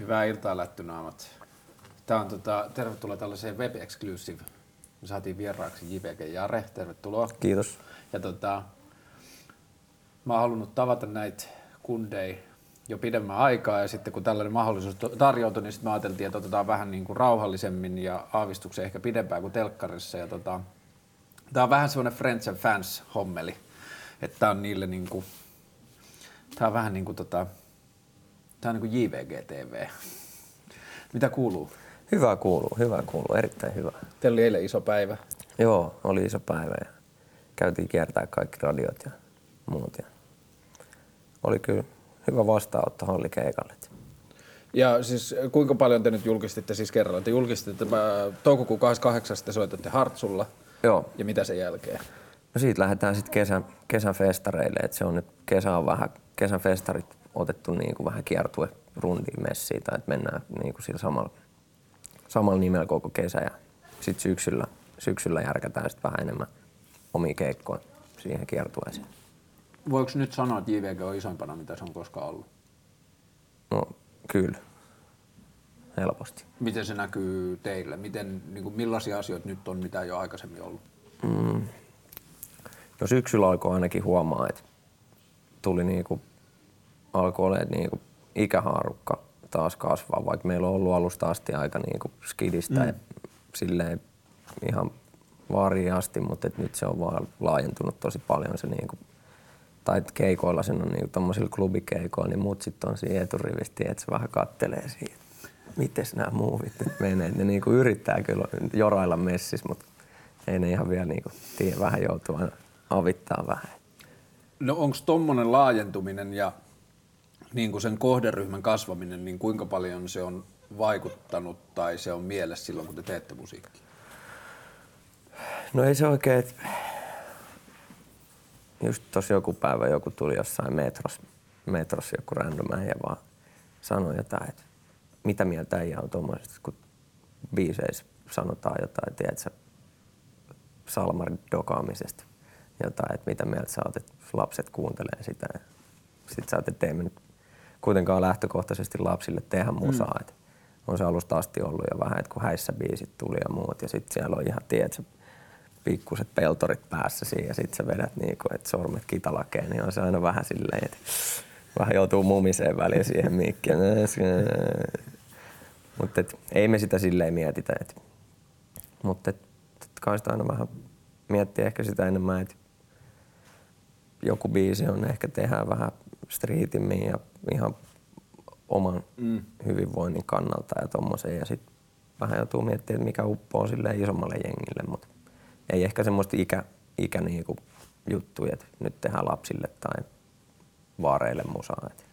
Hyvää iltaa lättynaamat. Tämä on tota, tervetuloa tällaiseen Web Exclusive. Me saatiin vieraaksi JVG Jare, tervetuloa. Kiitos. Ja tota, mä oon halunnut tavata näitä kundeja jo pidemmän aikaa ja sitten kun tällainen mahdollisuus tarjoutui, niin sitten me ajateltiin, että otetaan vähän niin kuin rauhallisemmin ja aavistuksen ehkä pidempään kuin telkkarissa. Ja tota, tämä on vähän semmoinen Friends and Fans hommeli, että tämä on niille niin kuin, tämä on vähän niin kuin tota, tämä on niin kuin JVG TV. Mitä kuuluu? Hyvä kuuluu, hyvä kuuluu, erittäin hyvä. Teillä oli eilen iso päivä. Joo, oli iso päivä ja käytiin kiertää kaikki radiot ja muut. Ja oli kyllä hyvä vastaanotto Holli Keikalle. Ja siis kuinka paljon te nyt julkistitte siis kerralla? Te julkistitte tämä toukokuun 28. te soitatte Hartsulla. Joo. Ja mitä sen jälkeen? No siitä lähdetään sitten kesän, kesän festareille, että se on nyt kesä on vähän, kesän festarit otettu niin kuin vähän kiertue rundiin messiin, tai että mennään niin kuin sillä samalla, samalla nimellä koko kesä ja sitten syksyllä, syksyllä järkätään sitten vähän enemmän omia keikkoja siihen kiertueeseen. Voiko nyt sanoa, että JVG on isompana, mitä se on koskaan ollut? No kyllä, helposti. Miten se näkyy teille? Miten, niin kuin, millaisia asioita nyt on, mitä ei ole aikaisemmin ollut? Mm. No syksyllä alkoi ainakin huomaa, että tuli niinku, alkoi olemaan niinku ikähaarukka taas kasvaa, vaikka meillä on ollut alusta asti aika niinku skidistä mm. ja silleen ihan vaariin asti, mutta et nyt se on vaan laajentunut tosi paljon se niinku, tai keikoilla sen on niinku tommosilla klubikeikoilla, niin muut sitten on siinä eturivisti, että se vähän kattelee siitä, miten nämä muuvit nyt menee. Ne niinku yrittää kyllä jorailla messis, mutta ei ne ihan vielä niinku tiedä, vähän joutuu aina avittaa vähän. No onko tuommoinen laajentuminen ja niin kuin sen kohderyhmän kasvaminen, niin kuinka paljon se on vaikuttanut tai se on mielessä silloin, kun te teette musiikkia? No ei se oikein, että just tuossa joku päivä joku tuli jossain metros, metros joku random ja vaan sanoi jotain, että mitä mieltä ei on tuommoisesta, kun biiseissä sanotaan jotain, tiedätkö, Salmarin dokaamisesta jotain, että mitä mieltä sä oot, että lapset kuuntelee sitä. Sitten sä oot, että ei me nyt kuitenkaan lähtökohtaisesti lapsille tehdä musaa. Mm. On se alusta asti ollut jo vähän, että kun häissä biisit tuli ja muut. Ja sitten siellä on ihan, tiedätkö, pikkuset peltorit päässä siinä ja sitten sä vedät niin kuin, että sormet kitalakeen, niin on se aina vähän silleen, että vähän joutuu mumiseen väliin siihen mikkiin. Mutta ei me sitä silleen mietitä. Mutta kai sitä aina vähän miettiä ehkä sitä enemmän, että joku biisi on ehkä tehdään vähän striitimmin ja ihan oman mm. hyvinvoinnin kannalta ja tommosen. Ja sitten vähän joutuu miettimään, että mikä uppoo sille isommalle jengille, mutta ei ehkä semmoista ikä, ikä niinku juttuja, että nyt tehdään lapsille tai vaareille musaa. Et.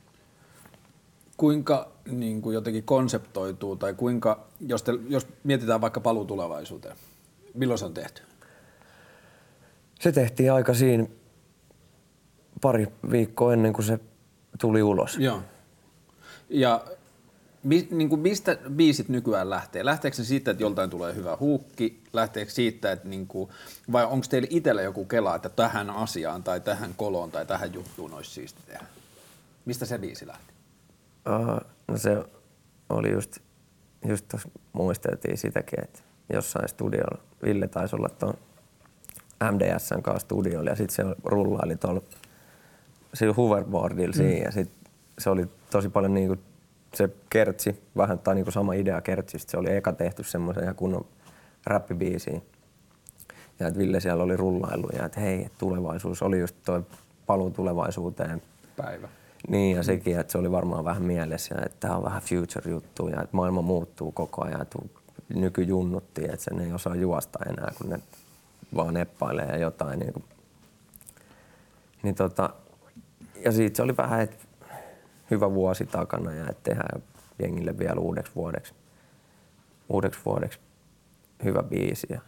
Kuinka niin kuin jotenkin konseptoituu tai kuinka, jos, te, jos mietitään vaikka paluu tulevaisuuteen, milloin se on tehty? Se tehtiin aika siinä pari viikkoa ennen kuin se tuli ulos. Joo. Ja mi, niin kuin mistä biisit nykyään lähtee? Lähteekö se siitä, että joltain tulee hyvä huukki? Lähteekö siitä, että niin kuin, vai onko teillä itsellä joku kela, että tähän asiaan tai tähän koloon tai tähän juttuun olisi siisti tehdä? Mistä se biisi lähti? Uh, no se oli just, just tuossa muisteltiin sitäkin, että jossain studiolla, Ville taisi olla tuon MDSn kanssa studiolla ja sitten se rullaili tuolla sillä hoverboardilla siinä mm. ja sit se oli tosi paljon niinku se kertsi, vähän tai niinku sama idea kertsistä. Se oli eka tehty semmoisen ihan kunnon räppibiisiin. Ja että Ville siellä oli rullailu ja että hei, tulevaisuus oli just toi paluu tulevaisuuteen. Päivä. Niin ja sekin, että se oli varmaan vähän mielessä ja että tämä on vähän future-juttu ja että maailma muuttuu koko ajan. Että nykyjunnuttiin, että sen ei osaa juosta enää, kun ne vaan neppailee ja jotain. Niin, kuin. niin tota, ja siitä se oli vähän, että hyvä vuosi takana ja että tehdään jengille vielä uudeksi vuodeksi, uudeksi vuodeksi hyvä biisi. Ja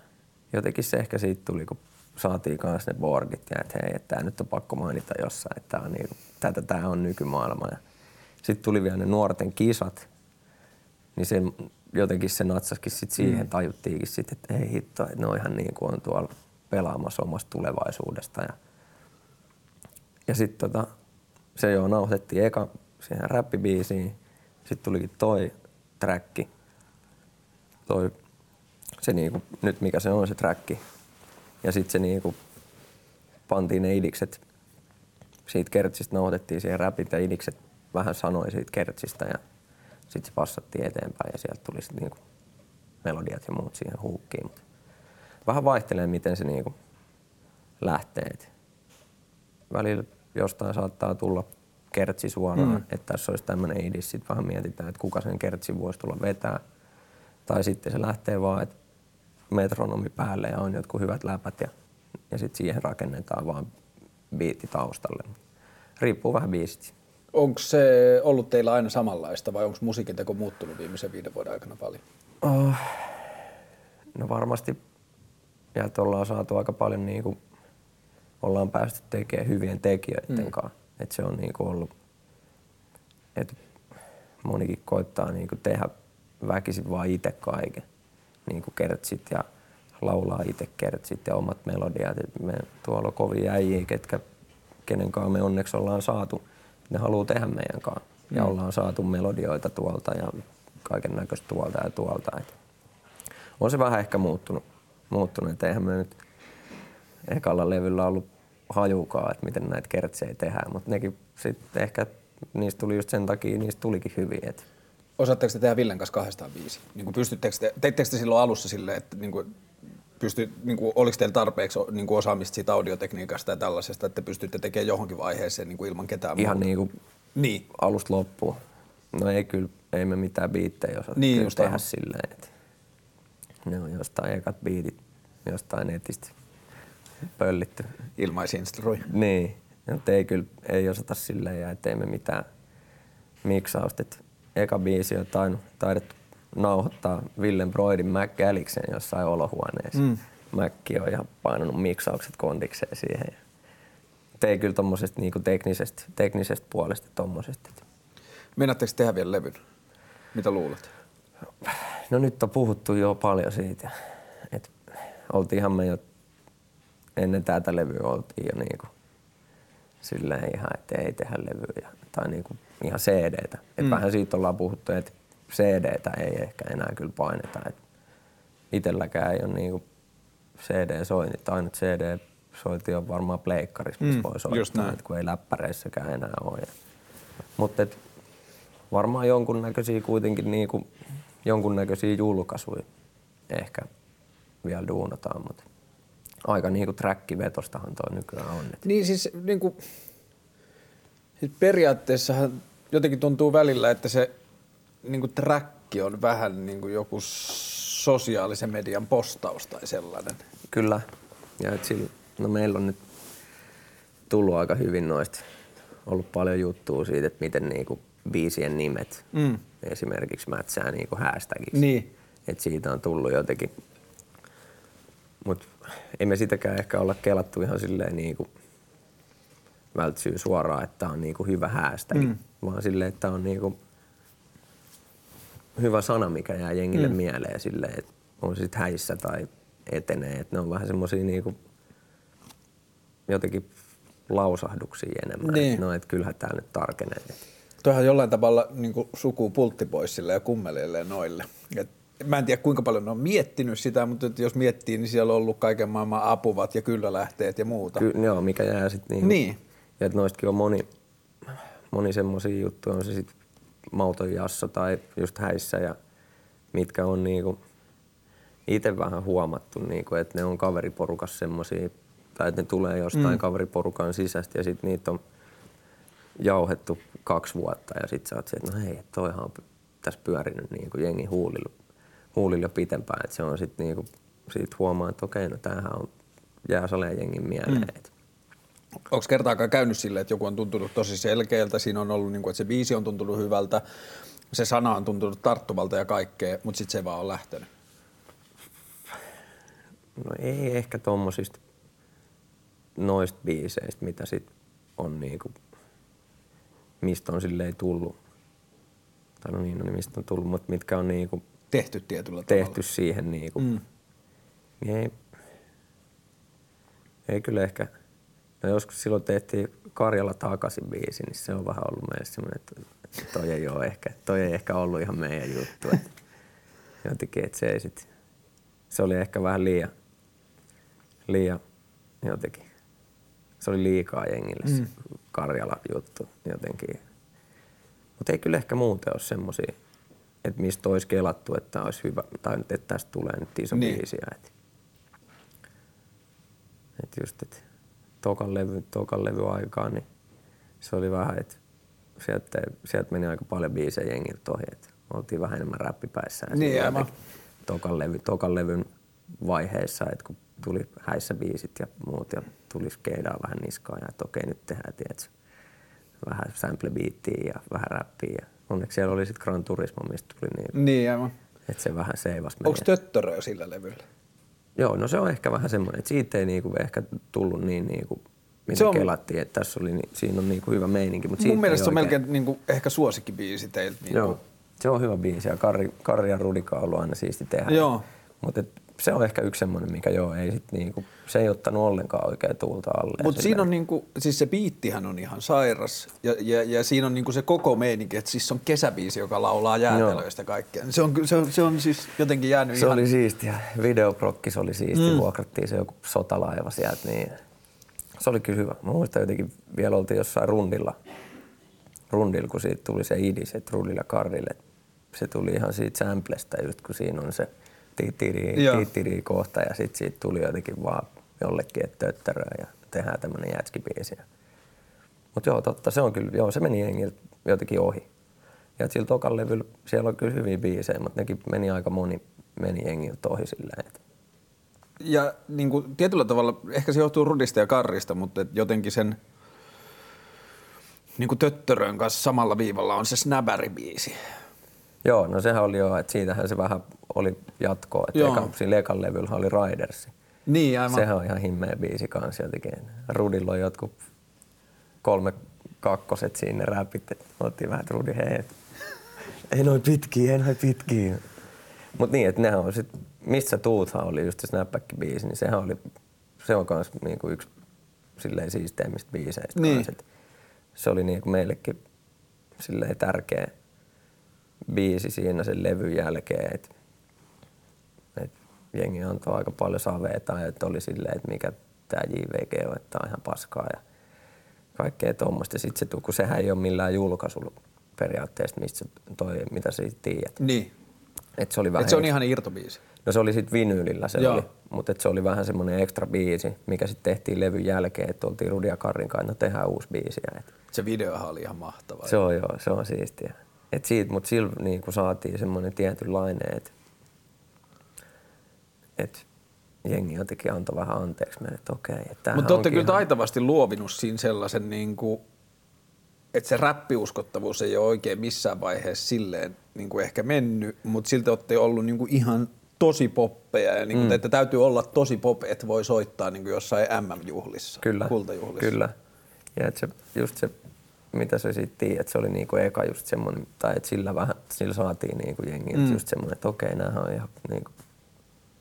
jotenkin se ehkä siitä tuli, kun saatiin kanssa ne boardit ja että hei, että tämä nyt on pakko mainita jossain, että tämä on, niin, tätä tämä on nykymaailma. Ja sitten tuli vielä ne nuorten kisat, niin se, jotenkin se natsaskin sit siihen, mm. tajuttiinkin sitten, että ei hitto, että ne on ihan niin kuin on tuolla pelaamassa omasta tulevaisuudesta. Ja, ja sitten tota, se jo nauhoitettiin eka siihen räppibiisiin. Sitten tulikin toi träkki. Toi, se niinku, nyt mikä se on se träkki. Ja sitten se niinku, pantiin ne idikset siitä kertsistä nauhoitettiin siihen räpit ja idikset vähän sanoi siitä kertsistä ja sitten se passattiin eteenpäin ja sieltä tuli sitten niinku melodiat ja muut siihen huukkiin. Mut vähän vaihtelee, miten se niinku lähtee. Et välillä jostain saattaa tulla kertsi suoraan, mm. että tässä olisi tämmöinen idis, sitten vähän mietitään, että kuka sen kertsi voisi tulla vetää. Tai sitten se lähtee vaan, että metronomi päälle ja on jotkut hyvät läpät ja, ja sitten siihen rakennetaan vaan biitti taustalle. Riippuu vähän biisistä. Onko se ollut teillä aina samanlaista vai onko musiikin teko muuttunut viimeisen viiden vuoden aikana paljon? Oh, no varmasti ja ollaan saatu aika paljon niin kuin, ollaan päästy tekemään hyvien tekijöiden mm. kanssa. Että se on niin kuin ollut, että monikin koittaa niin kuin tehdä väkisin vaan itse kaiken. Niin kuin kertsit ja laulaa itse kertsit ja omat melodiat. Et me tuolla on kovia äijiä, ketkä, kenen kanssa me onneksi ollaan saatu. Ne haluaa tehdä meidän kanssa. Ja mm. ollaan saatu melodioita tuolta ja kaiken näköistä tuolta ja tuolta. Et on se vähän ehkä muuttunut. muuttunut. Et eihän me nyt ekalla levyllä ollut hajukaan, että miten näitä kertsejä tehdään, mutta nekin sitten ehkä niistä tuli just sen takia, niistä tulikin hyviä. Et Osaatteko te tehdä Villen kanssa kahdestaan biisi? Niin kuin pystyttekö te, teittekö te silloin alussa silleen, että niin kuin, pysty, niin kuin, oliko teillä tarpeeksi niin kuin osaamista siitä audiotekniikasta ja tällaisesta, että pystytte tekemään johonkin vaiheeseen niin kuin ilman ketään Ihan muuta? niin kuin niin. alusta loppuun. No ei kyllä, ei me mitään biittejä osata niin, tehdä aivan. silleen, että ne on jostain ekat biitit jostain netistä pöllitty. Ilmaisinstrui. Niin, mutta ei kyllä, ei osata silleen ja ettei me mitään miksausta. eka biisi on taidettu nauhoittaa Villen Broidin Mac Galiksen jossain olohuoneessa. Mm. Mäkki on ihan painanut miksaukset kondikseen siihen. Ja ei kyllä tommosesta niinku teknisestä, teknisestä puolesta tommosesta. Mennättekö tehdä vielä levyn? Mitä luulet? No nyt on puhuttu jo paljon siitä. Et oltiinhan me jo ennen tätä levyä oltiin jo niinku silleen ihan, että ei tehdä levyä tai niinku ihan CD-tä. Et mm. Vähän siitä ollaan puhuttu, että CD-tä ei ehkä enää kyllä paineta. Et itelläkään ei ole niinku CD-soinnit. Ainut CD-sointi on varmaan pleikkarissa, missä mm, voi soittaa, et kun ei läppäreissäkään enää ole. Mutta varmaan jonkunnäköisiä kuitenkin niinku, jonkunnäköisiä julkaisuja ehkä vielä duunataan, mutta aika niinku trackivetostahan toi nykyään on. Niin siis niinku, siis periaatteessahan jotenkin tuntuu välillä, että se niin kuin träkki on vähän niin kuin joku sosiaalisen median postaus tai sellainen. Kyllä. Ja et sillä, no meillä on nyt tullut aika hyvin noista, ollut paljon juttua siitä, että miten niinku biisien nimet mm. esimerkiksi mätsää niinku hashtagiksi. Niin. Et siitä on tullut jotenkin. Mutta ei me sitäkään ehkä olla kelattu ihan silleen niinku vältsyy suoraan, että on niinku hyvä hashtag, mm. vaan silleen, että on niinku hyvä sana, mikä jää jengille mm. mieleen silleen, että on sitten häissä tai etenee. Että ne on vähän semmoisia niinku jotenkin lausahduksia enemmän. Niin. No, että kyllähän tämä nyt tarkenee. Tuohan jollain tavalla niin suku pulttipoissille ja kummelille ja noille. Et mä en tiedä kuinka paljon ne on miettinyt sitä, mutta jos miettii, niin siellä on ollut kaiken maailman apuvat ja kyllä lähteet ja muuta. Ky- joo, mikä jää sitten niin. niin. Ja että noistakin on moni, moni semmoisia juttuja, on se sitten Mauton Jasso tai just häissä ja mitkä on niinku itse vähän huomattu, niinku, että ne on kaveriporukas semmoisia, tai että ne tulee jostain mm. kaveriporukan sisästä ja sitten niitä on jauhettu kaksi vuotta ja sitten sä oot se, että no hei, toihan on tässä pyörinyt niinku jengi huulilla, huulilla pitempään, että se on sitten niinku, siitä huomaa, että okei, no tämähän on jää saleen jengin mieleen. Mm. Onko kertaakaan käynyt silleen, että joku on tuntunut tosi selkeältä, siinä on ollut, niin kuin, että se biisi on tuntunut hyvältä, se sana on tuntunut tarttuvalta ja kaikkea, mutta sitten se vaan on lähtenyt? No ei ehkä tommosista noista biiseistä, mitä sit on niinku, mistä on silleen tullut. Tai no niin, no niin mistä on tullut, mutta mitkä on niinku tehty tietyllä tehty tavalla. siihen niinku. Mm. Niin ei, ei kyllä ehkä – No joskus silloin tehtiin Karjala takaisin biisi, niin se on vähän ollut meille semmoinen, että toi ei ole ehkä, toi ei ehkä ollut ihan meidän juttu. Että jotenkin, että se ei sit, se oli ehkä vähän liian, liian jotenkin, se oli liikaa jengille se mm. Karjala juttu jotenkin. Mutta ei kyllä ehkä muuten ole semmoisia, että mistä olisi kelattu, että olisi hyvä, tai että tästä tulee nyt iso niin. biisi. Että, että just, että tokan levy, tokan levy aikaan, niin se oli vähän, että sieltä, sieltä meni aika paljon biisejä jengiltä ohi, että oltiin vähän enemmän räppipäissä. Niin, aivan. Tokan, levy, tokan levyn vaiheessa, että kun tuli häissä biisit ja muut ja tuli skeidaa vähän niskaa ja että okei nyt tehdään, tiedätkö, vähän sample beattiä ja vähän räppiä. Ja onneksi siellä oli sitten Gran Turismo, mistä tuli niin, niin aivan. että se vähän seivasi Onko töttöröä sillä levyllä? Joo, no se on ehkä vähän semmoinen, että siitä ei niinku ehkä tullut niin niinku, mitä se on... kelattiin, että tässä oli, siinä on niinku hyvä meininki. Mutta Mun mielestä se on melkein niinku ehkä suosikkibiisi teiltä. Niinku. Joo, se on hyvä biisi ja Karri, Karri ja Rudika on ollut aina siisti tehdä. Joo. Mutta se on ehkä yksi semmoinen, mikä joo, ei sit niinku, se ei ottanut ollenkaan oikein tuulta alle. Mutta siinä on niinku, siis se biittihän on ihan sairas ja, ja, ja siinä on niinku se koko meininki, että siis on kesäbiisi, joka laulaa jäätelöistä kaikkea. Se on, se, on, se on siis jotenkin jäänyt Se ihan... oli siistiä. Videoprokkis oli siisti, mm. vuokrattiin se joku sotalaiva sieltä, niin se oli kyllä hyvä. Mä muistan jotenkin, vielä oltiin jossain rundilla, rundilla kun siitä tuli se idis, että rundilla karrille. Se tuli ihan siitä samplesta, just kun siinä on se – titiri, titiri kohta ja sitten siitä tuli jotenkin vaan jollekin, että töttäröä ja tehdään tämmöinen jätskibiisi. Mutta joo, totta, se on kyllä, joo, se meni jengiltä jotenkin ohi. Ja sillä tokan levyllä siellä on kyllä hyviä biisejä, mutta nekin meni aika moni, meni jengiltä ohi silleen. Että. Ja niin kuin, tietyllä tavalla, ehkä se johtuu Rudista ja Karrista, mutta jotenkin sen niin kuin Töttörön kanssa samalla viivalla on se Snabäri-biisi. Joo, no sehän oli jo, että siitähän se vähän oli jatkoa. Että eka, siinä ekan levyllä oli Ridersi. Niin, aivan. Sehän on ihan himmeä biisi kanssa jotenkin. Rudilla on jotkut kolme kakkoset siinä räpit. Otettiin vähän, että Rudi, hei, ei noin pitkiä, ei noin pitkiä. Mut niin, että nehän on sit, missä tuuthan oli just se Snapback-biisi, niin sehän oli, se on kans niinku yksi silleen siisteimmistä biiseistä. Niin. Kans, se oli niinku meillekin silleen tärkeä biisi siinä sen levyn jälkeen, että et jengi antoi aika paljon saveita, että oli silleen, että mikä tämä JVG on, että tämä on ihan paskaa ja kaikkea tuommoista. Sitten se, kun sehän ei ole millään julkaisulla periaatteessa, mistä toi, mitä sä tiedät. Niin. Et se, oli vähän et se on ihan irtobiisi. No se oli sitten vinyylillä se Joo. oli, mutta se oli vähän semmoinen ekstra biisi, mikä sitten tehtiin levyn jälkeen, että oltiin Rudi ja Karin kanssa, no tehdään uusi biisi. Et. Se videohan oli ihan mahtava. Se on joo, se on siistiä. Et siitä, mutta sillä niin saatiin semmoinen tietynlainen, että et jengi jotenkin antoi vähän anteeksi meille, että okei. Mutta olette kyllä ihan... taitavasti luovinut siinä sellaisen, niin kuin, että se räppiuskottavuus ei ole oikein missään vaiheessa silleen niin kuin ehkä mennyt, mutta siltä olette ollut niin kuin ihan tosi poppeja ja niin kuin, mm. että täytyy olla tosi pop, että voi soittaa niin kuin jossain MM-juhlissa, kyllä, kultajuhlissa. Kyllä, ja että se, just se mitä se sitten että se oli niinku eka just semmoinen, tai että sillä vähän, sillä saatiin niinku jengi, mm. just semmoinen, että okei, näähän on ihan, niinku,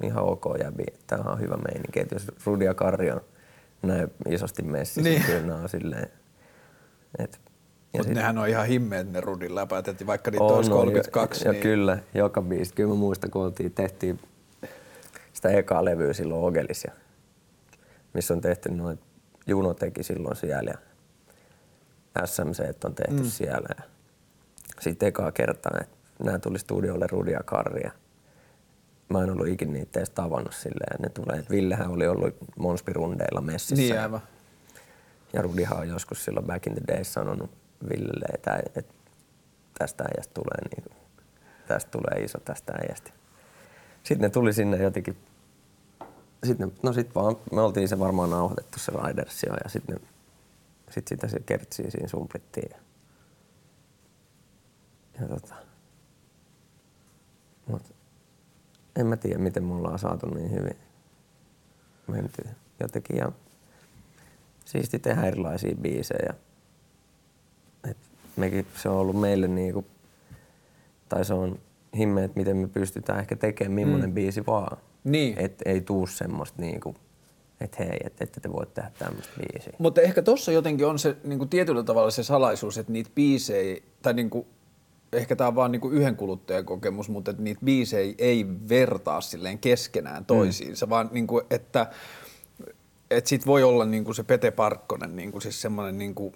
ihan ok jäbi, tämä on hyvä meininki, että jos Rudi ja Karri on näin isosti messissä, niin. kyllä nämä on silleen, että mutta sit... nehän on ihan himmeet ne Rudin läpäät, että vaikka niitä on, olisi 32. Ja, niin... kyllä, joka biisi. Kyllä mä muistan, kun oltiin, tehtiin sitä ekaa levyä silloin Ogelis, missä on tehty noin, Juno teki silloin siellä ja SMC on tehty mm. siellä. Sitten ekaa kertaa, että nämä tuli studiolle Rudi ja Karri. Ja mä en ollut ikinä niitä edes tavannut silleen. Ne tulee, että Villehän oli ollut Monspirundeilla messissä. Niin aivan. Ja Rudihan on joskus silloin back in the days sanonut Villelle, että, että tästä äijästä tulee, niin, tästä tulee iso tästä äijästä. Sitten ne tuli sinne jotenkin, sitten no sit vaan, me oltiin se varmaan nauhoitettu se Ridersio ja sitten sitten sitä se kertsiä siinä sumplittiin. Ja, ja tota, mut en mä tiedä, miten me ollaan saatu niin hyvin mentyä jotenkin. Ja siisti tehdä erilaisia biisejä. Et mekin, se on ollut meille niinku, tai se on himme, että miten me pystytään ehkä tekemään millainen mm. biisi vaan. Niin. Et ei tuu semmoista niinku, että hei, että ette te voi tehdä tämmöistä biisiä. Mutta ehkä tuossa jotenkin on se niin kuin tietyllä tavalla se salaisuus, että niitä biisejä, tai niin kuin, ehkä tämä on vaan niin kuin yhden kuluttajan kokemus, mutta että niitä biisejä ei vertaa silleen keskenään toisiinsa, mm. vaan niin kuin, että, että sit voi olla niin kuin se Pete Parkkonen, niin kuin siis semmoinen, niin kuin,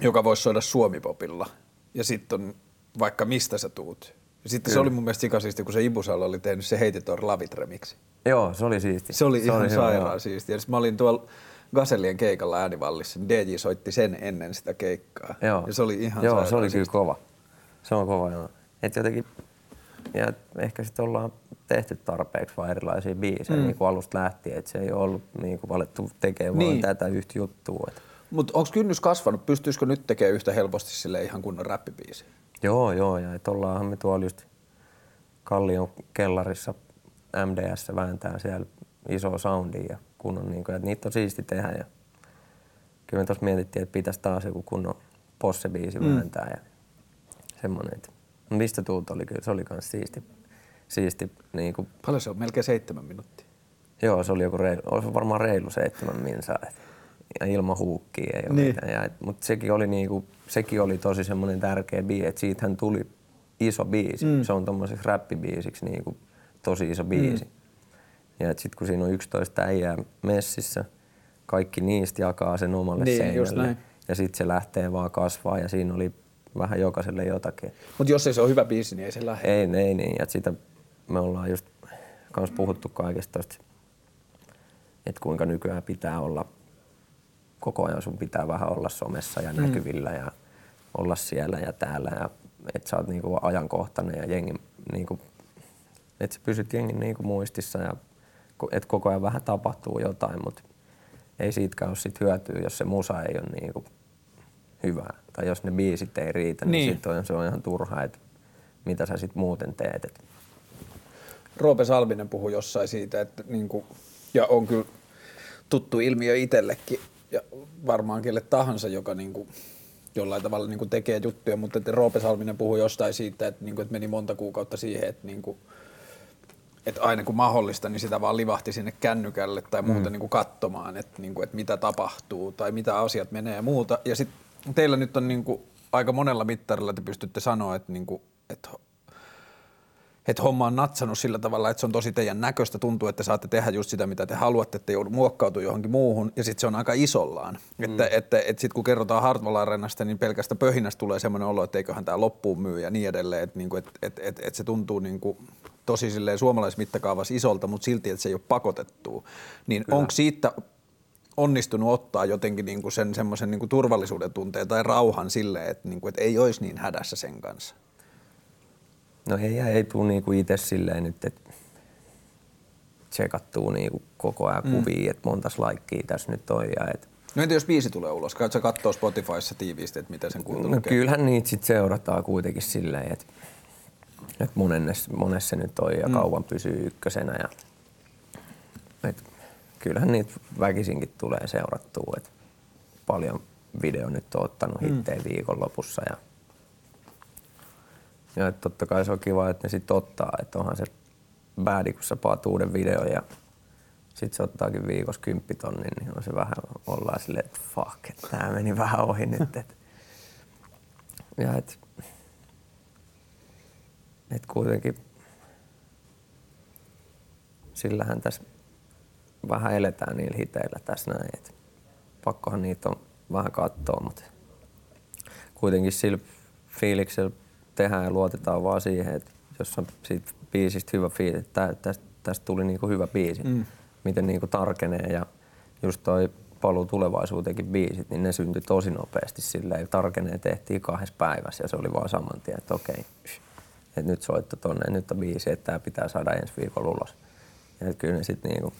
joka voisi soida suomipopilla, ja sitten on vaikka mistä sä tuut. Sitten Kyllä. se oli mun mielestä sikasisti, kun se Ibusalla oli tehnyt se Heitit or Lavit remiksi. Joo, se oli siisti. Se oli se ihan oli sairaan hyvä. siisti. Ja mä olin tuolla Gasellien keikalla äänivallissa, niin DJ soitti sen ennen sitä keikkaa. Joo. Ja se oli ihan Joo, se oli kyllä kova. Se on kova, joo. Et jotenkin, ja ehkä sitten ollaan tehty tarpeeksi vaan erilaisia biisejä mm. niin kuin alusta lähtien, että se ei ole ollut niin kuin valettu tekemään niin. vaan tätä yhtä juttua. Mutta onko kynnys kasvanut? Pystyisikö nyt tekemään yhtä helposti sille ihan kunnon räppibiisi? Joo, joo. Ja et ollaanhan me tuolla just Kallion kellarissa MDS vääntää siellä iso soundi ja kunnon, niin kuin, että niitä on siisti tehdä. Ja kyllä me tuossa mietittiin, että pitäisi taas joku kunnon posse-biisi mm. vääntää ja semmoinen. Että mistä tuut oli kyllä, se oli kans siisti. siisti niin kuin... Paljon se on? Melkein seitsemän minuuttia. Joo, se oli joku reilu, olisi varmaan reilu seitsemän minsaa. Ilman huukkia ei ole niin. mitään. Ja, mutta sekin oli, niinku, sekin oli tosi semmoinen tärkeä biisi, että siitähän tuli iso biisi. Mm. Se on tommoseksi räppibiisiksi niinku, tosi iso biisi. Mm. Ja sitten kun siinä on 11 äijää messissä, kaikki niistä jakaa sen omalle niin, seinälle. Ja sitten se lähtee vaan kasvaa ja siinä oli vähän jokaiselle jotakin. Mutta jos ei se ole hyvä biisi, niin ei se lähde. Ei, ei niin. Ja sitä me ollaan just kans puhuttu kaikesta että kuinka nykyään pitää olla koko ajan sun pitää vähän olla somessa ja mm. näkyvillä ja olla siellä ja täällä ja että sä oot niinku ajankohtainen ja jengi niinku, että sä pysyt jengin niinku muistissa ja että koko ajan vähän tapahtuu jotain, mutta ei siitäkään ole sit hyötyä, jos se musa ei ole niinku hyvä. Tai jos ne biisit ei riitä, niin, niin sit on, se on ihan turha, että mitä sä sitten muuten teet. Et. Roope Salminen puhui jossain siitä, että niinku, ja on kyllä tuttu ilmiö itsellekin, ja varmaan kelle tahansa, joka niinku, jollain tavalla niinku tekee juttuja, mutta että Roope Salminen puhui jostain siitä, että, niinku, että meni monta kuukautta siihen, että niinku, että aina kun mahdollista, niin sitä vaan livahti sinne kännykälle tai muuta mm. niin kuin katsomaan, että, niin kuin, että mitä tapahtuu tai mitä asiat menee ja muuta. Ja sitten teillä nyt on niin kuin, aika monella mittarilla te pystytte sanoa, että, niin kuin, että, että homma on natsannut sillä tavalla, että se on tosi teidän näköistä. Tuntuu, että saatte tehdä just sitä, mitä te haluatte, että joudu muokkautua johonkin muuhun. Ja sitten se on aika isollaan. Mm. Että, että, että sitten kun kerrotaan Hartwall Arenasta, niin pelkästä pöhinästä tulee semmoinen olo, että eiköhän tämä loppuun myy ja niin edelleen. Että, niin kuin, että, että, että, että se tuntuu niin kuin tosi suomalaismittakaavassa isolta, mutta silti, että se ei ole pakotettu. Niin onko siitä onnistunut ottaa jotenkin niin kuin sen semmoisen niin turvallisuuden tunteen tai rauhan sille, että, niin kuin, että ei olisi niin hädässä sen kanssa? No ei, ei tule niin kuin itse silleen nyt, että tsekattuu niin kuin koko ajan mm. kuvia, että montas laikkia tässä nyt on. Ja et... No entä jos biisi tulee ulos? Käytkö sä katsoo Spotifyssa tiiviisti, että miten sen kuuluu? No kyllähän niitä sitten seurataan kuitenkin silleen, että että monessa, monessa se nyt on ja mm. kauan pysyy ykkösenä. Ja, et, kyllähän niitä väkisinkin tulee seurattua. Et paljon video nyt on ottanut mm. hittejä viikonlopussa. Ja, ja et totta kai se on kiva, että ne sitten ottaa. Että onhan se bäädi, kun sä paat uuden videon ja sitten se ottaakin viikossa kymppitonnin, niin on se vähän, ollaan silleen, että fuck, että tää meni vähän ohi nyt. Et. Ja et, et kuitenkin sillähän tässä vähän eletään niillä hiteillä tässä näin. Et pakkohan niitä on vähän katsoa, mutta kuitenkin sillä fiiliksellä tehdään ja luotetaan vaan siihen, että jos on siitä biisistä hyvä fiilis, että tästä, tästä tuli niinku hyvä biisi, mm. miten niinku tarkenee ja just toi paluu tulevaisuuteenkin biisit, niin ne syntyi tosi nopeasti silleen. Tarkenee tehtiin kahdessa päivässä ja se oli vaan saman tien, että okei, että nyt soitto tonne, nyt on biisi, että tämä pitää saada ensi viikolla ulos. Ja kyllä ne sitten niinku...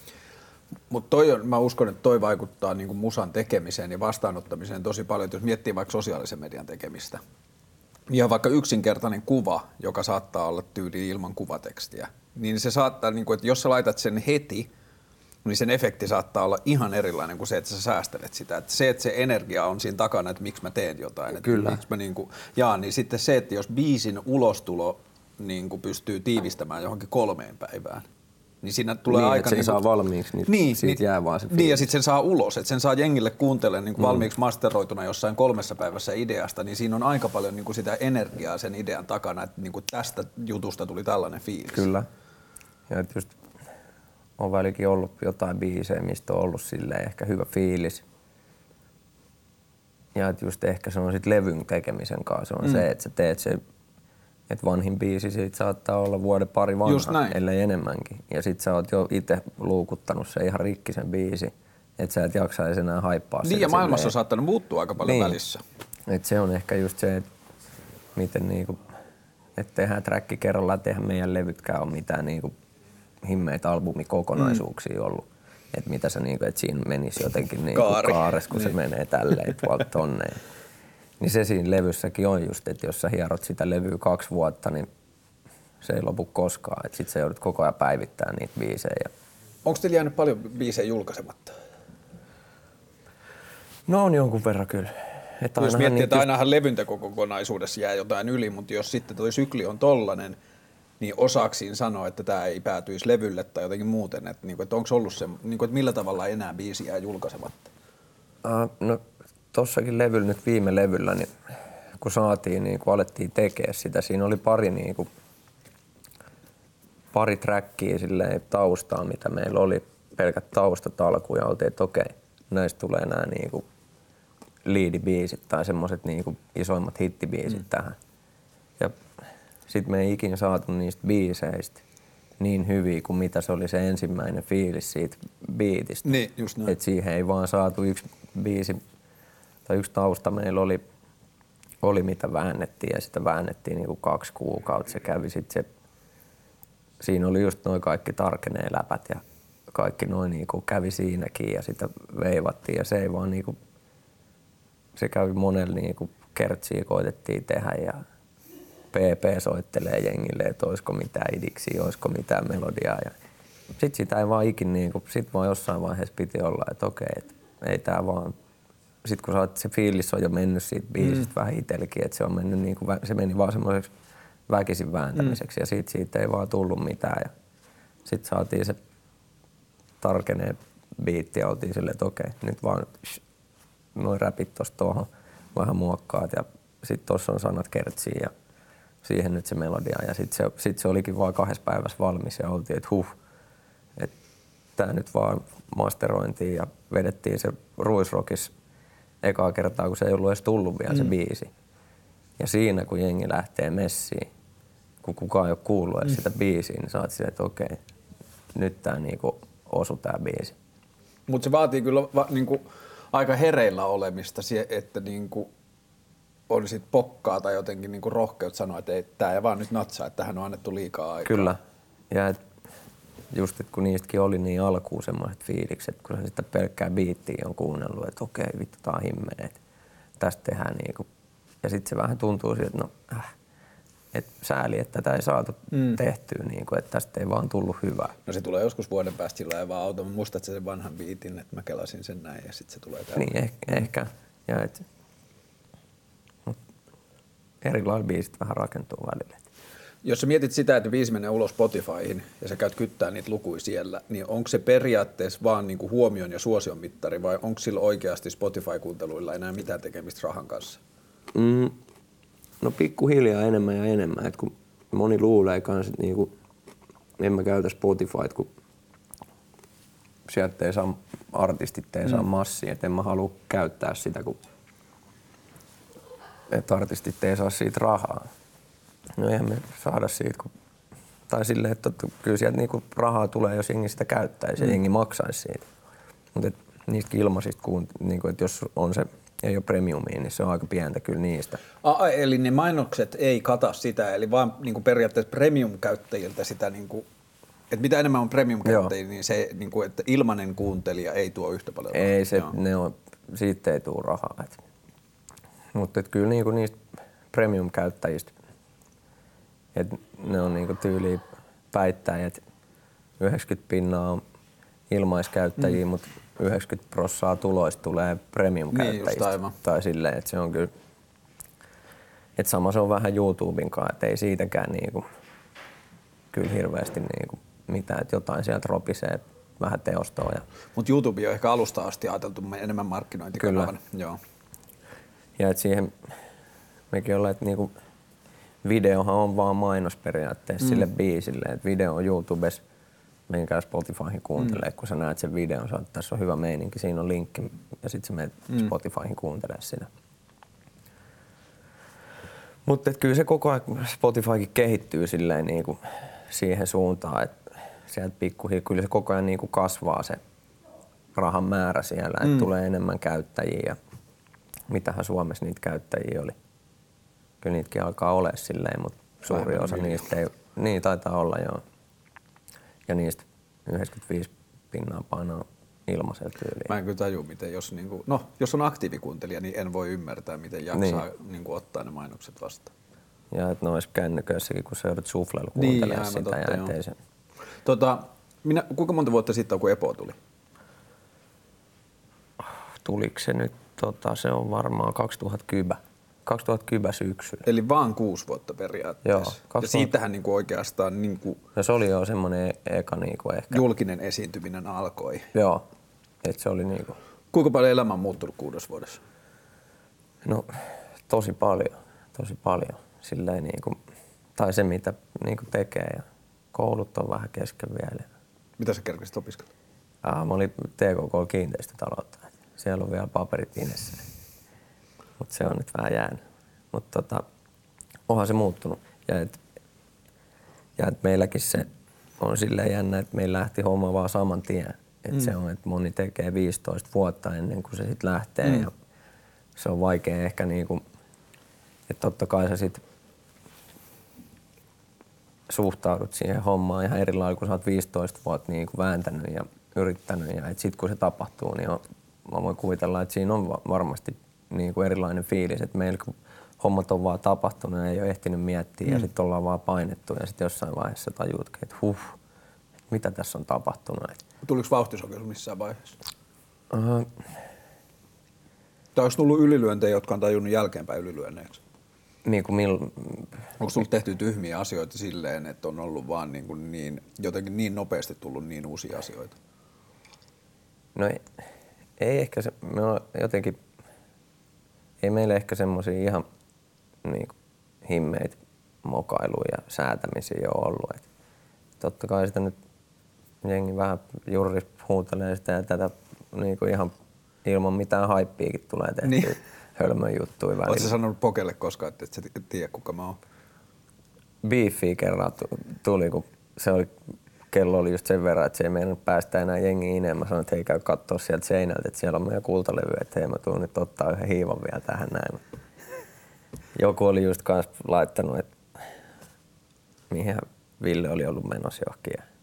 Mutta toi on, mä uskon, että toi vaikuttaa niinku musan tekemiseen ja vastaanottamiseen tosi paljon, että jos miettii vaikka sosiaalisen median tekemistä. Ja vaikka yksinkertainen kuva, joka saattaa olla tyyli ilman kuvatekstiä, niin se saattaa, niin kuin, että jos sä laitat sen heti, niin sen efekti saattaa olla ihan erilainen kuin se, että sä säästelet sitä. Että se, että se energia on siinä takana, että miksi mä teen jotain, että Kyllä. miksi mä niin kuin, jaan, niin sitten se, että jos biisin ulostulo niin kuin pystyy tiivistämään johonkin kolmeen päivään, niin siinä tulee niin, aika... Niin, saa valmiiksi, niin, niin siitä niin, jää vaan se Niin, ja sitten sen saa ulos, että sen saa jengille kuuntelemaan niin mm. valmiiksi masteroituna jossain kolmessa päivässä ideasta, niin siinä on aika paljon niin kuin sitä energiaa sen idean takana, että niin kuin tästä jutusta tuli tällainen fiilis. Kyllä. Ja että just on välikin ollut jotain biisejä, mistä on ollut silleen ehkä hyvä fiilis. Ja että just ehkä se on sit levyn tekemisen kanssa, se on mm. se, että sä teet se että vanhin biisi siitä saattaa olla vuoden pari vanha, ellei enemmänkin. Ja sit sä oot jo itse luukuttanut se ihan rikkisen biisi, että sä et jaksaisi enää haippaa Niin ja maailmassa silleen. on saattanut muuttua aika paljon niin. välissä. Et se on ehkä just se, että miten niinku, että tehdään träkki kerrallaan, tehdä meidän levytkään on mitään niinku himmeitä albumikokonaisuuksia mm. ollut. Että mitä se niinku, että siinä menisi jotenkin niinku kaares, kun niin. se menee tälleen tuolta tonne. Niin se siinä levyssäkin on just, että jos sä hierot sitä levyä kaksi vuotta, niin se ei lopu koskaan. Että sit sä joudut koko ajan päivittämään niitä biisejä. Onko teillä jäänyt paljon biisejä julkaisematta? No on jonkun verran kyllä. Että jos miettii, että ainahan levyntekokokonaisuudessa jää jotain yli, mutta jos sitten tuo sykli on tollanen, niin osaksiin sanoa, että tämä ei päätyisi levylle tai jotenkin muuten, että, niin kuin, että onko ollut se, niin kuin, että millä tavalla enää biisiä julkaisematta? Uh, no tossakin levyllä, nyt viime levyllä, niin kun saatiin, niin kun alettiin tekemään sitä, siinä oli pari, niin kuin, pari trackia silleen taustaa, mitä meillä oli, pelkät taustat alkuun ja oltiin, että okei, näistä tulee nämä niin kuin liidibiisit tai semmoiset niin kuin isoimmat hittibiisit mm. tähän. Ja sitten me ei ikinä saatu niistä biiseistä niin hyviä kuin mitä se oli se ensimmäinen fiilis siitä biitistä. Niin, just näin. Et siihen ei vaan saatu yksi biisi tai yksi tausta meillä oli, oli mitä väännettiin ja sitä väännettiin niin kuin kaksi kuukautta. Se kävi sit se, siinä oli just noin kaikki tarkenee läpät ja kaikki noin niin kuin kävi siinäkin ja sitä veivattiin ja se ei vaan niin kuin, se kävi monelle niin kuin kertsiä koitettiin tehdä ja PP soittelee jengille, että olisiko mitään idiksi, olisiko mitään melodiaa. Ja sitten sitä ei vaan ikin, niin kuin, sit vaan jossain vaiheessa piti olla, että okei, että ei tämä vaan sitten kun sä oot, se fiilis on jo mennyt siitä biisistä mm. vähän itsellekin, että se on mennyt niin kuin, se meni vaan semmoiseksi väkisin vääntämiseksi mm. ja siitä, siitä ei vaan tullut mitään. Ja sitten saatiin se tarkenee biitti ja oltiin silleen, että okei, nyt vaan noin räpit tosta tuohon, vähän muokkaat ja sitten tuossa on sanat kertsiin ja siihen nyt se melodia. Ja sitten se, sit se olikin vaan kahdessa päivässä valmis ja oltiin, että huh, että tämä nyt vaan masterointiin ja vedettiin se Ruisrockis ekaa kertaa, kun se ei ollut edes tullut vielä mm. se biisi. Ja siinä, kun jengi lähtee messiin, kun kukaan ei ole kuullut edes mm. sitä biisiä, niin saat silleen, että okei, nyt tämä niinku osu tämä biisi. Mutta se vaatii kyllä va, niinku, aika hereillä olemista, että niinku, olisit pokkaa tai jotenkin niinku rohkeut sanoa, että tämä ei vaan nyt natsaa, että tähän on annettu liikaa aikaa. Kyllä. Ja et just, että kun niistäkin oli niin alkuun semmoiset fiilikset, kun sitä pelkkää biittiä on kuunnellut, että okei, vittu, tää on himmeä, että tästä tehdään niinku. Ja sitten se vähän tuntuu siltä, että no, äh, että sääli, että tätä ei saatu mm. tehtyä, niin kuin, että tästä ei vaan tullut hyvää. No se tulee joskus vuoden päästä sillä ja vaan auto. Muistat sen vanhan biitin, että mä kelasin sen näin ja sitten se tulee täällä. Niin, ehkä. Mm. ehkä. Ja et, erilailla biisit vähän rakentuu välillä. Jos sä mietit sitä, että viisi menee ulos Spotifyhin ja sä käyt kyttää niitä lukuja siellä, niin onko se periaatteessa vaan niin kuin huomion ja suosion mittari vai onko sillä oikeasti Spotify-kuunteluilla enää mitään tekemistä rahan kanssa? Mm, no pikkuhiljaa enemmän ja enemmän. Et kun moni luulee kanssa, että niinku, en mä käytä Spotifyt, kun sieltä ei saa, artistit ei mm. saa massia, että en mä halua käyttää sitä, kun että artistit ei saa siitä rahaa. No eihän me saada siitä, kun, tai silleen, että kyllä sieltä niinku rahaa tulee, jos jengi sitä käyttäisi mm. ja jengi maksaisi siitä. Mutta niistä ilmaisista, kun, niinku, että jos on se ei ole premiumia, niin se on aika pientä kyllä niistä. A, eli ne mainokset ei kata sitä, eli vaan niin kuin periaatteessa premium-käyttäjiltä sitä, niin kuin, että mitä enemmän on premium-käyttäjiä, niin se, niin kuin, että ilmainen kuuntelija ei tuo yhtä paljon Ei, se, ne on, siitä ei tule rahaa. Mutta kyllä niin kuin niistä premium-käyttäjistä et ne on niinku tyyli päittäjät, että 90 pinnaa on ilmaiskäyttäjiä, mm. mutta 90 prossaa tuloista tulee premium-käyttäjistä. Niin, tai silleen, että se on kyllä, että sama se on vähän YouTuben kanssa, että ei siitäkään niinku, kyllä hirveästi niinku mitään, että jotain sieltä ropisee vähän teostoa. Ja, Mutta YouTube on ehkä alusta asti ajateltu enemmän markkinointikanavana. Joo. ja et siihen mekin ollaan, että niinku, videohan on vaan mainos periaatteessa mm. sille biisille, että video on YouTubessa, menkää Spotifyhin kuuntelee, mm. kun sä näet sen videon, sä oot, tässä on hyvä meininki, siinä on linkki ja sitten sä menet mm. Spotifyhin kuuntelemaan sitä. Mutta kyllä se koko ajan Spotifykin kehittyy silleen niinku siihen suuntaan, että sieltä pikkuhiljaa kyllä se koko ajan niinku kasvaa se rahan määrä siellä, että mm. tulee enemmän käyttäjiä ja mitähän Suomessa niitä käyttäjiä oli. Kyllä niitäkin alkaa olla silleen, mutta suuri Vähemmän osa niistä ei, niin taitaa olla joo. Ja niistä 95 pinnaa painaa ilmaisella tyyliin. Mä en kyllä taju, miten jos, niin kuin, no, jos on aktiivikuuntelija, niin en voi ymmärtää, miten jaksaa niin. Niin kuin, ottaa ne mainokset vastaan. Ja että noissa kännyköissäkin, kun sä joudut suflella kuuntelemaan niin, sitä totta, ja ettei se... Tota, minä, kuinka monta vuotta sitten on, kun Epo tuli? Tuliko se nyt, tota, se on varmaan 2010. 2010 syksyllä. Eli vaan kuusi vuotta periaatteessa. Joo, 2000... Ja siitähän niin kuin oikeastaan niin kuin no se oli jo semmoinen eka niin kuin ehkä. julkinen esiintyminen alkoi. Joo, että se oli niin kuin... Kuinka paljon elämä on muuttunut kuudessa vuodessa? No tosi paljon, tosi paljon. Silleen niin kuin, tai se mitä niin kuin tekee ja koulut on vähän kesken vielä. Mitä sä kerkesit opiskella? Ah, mä olin TKK kiinteistötaloutta. Siellä on vielä paperit inessä. Mutta se on nyt vähän jäänyt. Mutta tota, onhan se muuttunut. Ja et, ja et meilläkin se on silleen jännä, että meillä lähti homma vaan saman tien. Et mm. se on, että moni tekee 15 vuotta ennen kuin se sitten lähtee. Mm. Ja se on vaikea ehkä niinku, että totta kai sä sit suhtaudut siihen hommaan ihan eri lailla, kun sä oot 15 vuotta niin kuin vääntänyt ja yrittänyt. Ja sitten kun se tapahtuu, niin on, mä voin kuvitella, että siinä on varmasti niin kuin erilainen fiilis. Että meillä kun hommat on vaan tapahtunut ja ei ole ehtinyt miettiä mm. ja sitten ollaan vaan painettu ja sitten jossain vaiheessa tajuutkin, että huh, että mitä tässä on tapahtunut. Tuliko vauhtisokellus missään vaiheessa? Uh, tai onko tullut ylilyöntejä, jotka on tajunnut jälkeenpäin ylilyönneeksi? Niin kuin mil... Onko sinulla tehty tyhmiä asioita silleen, että on ollut vaan niin, kuin niin jotenkin niin nopeasti tullut niin uusia asioita? No ei, ei ehkä se, me on jotenkin, ei meillä ehkä semmoisia ihan niin kuin himmeitä mokailuja ja säätämisiä ole ollut. Et totta kai sitä nyt jengi vähän juuri huutelee sitä ja tätä niin kuin ihan ilman mitään haippiikin tulee tehtyä. Niin hölmön juttuja välillä. Oletko sanonut Pokelle koskaan, että et sä tiedä kuka mä oon? Beefi kerran tuli, kun se oli, kello oli just sen verran, että se ei meinannut päästä enää jengi ineen. Mä sanoin, että hei käy katsoa sieltä seinältä, että siellä on meidän kultalevy, että hei mä tuun nyt ottaa yhden hiivan vielä tähän näin. Joku oli just kans laittanut, että mihin Ville oli ollut menossa johonkin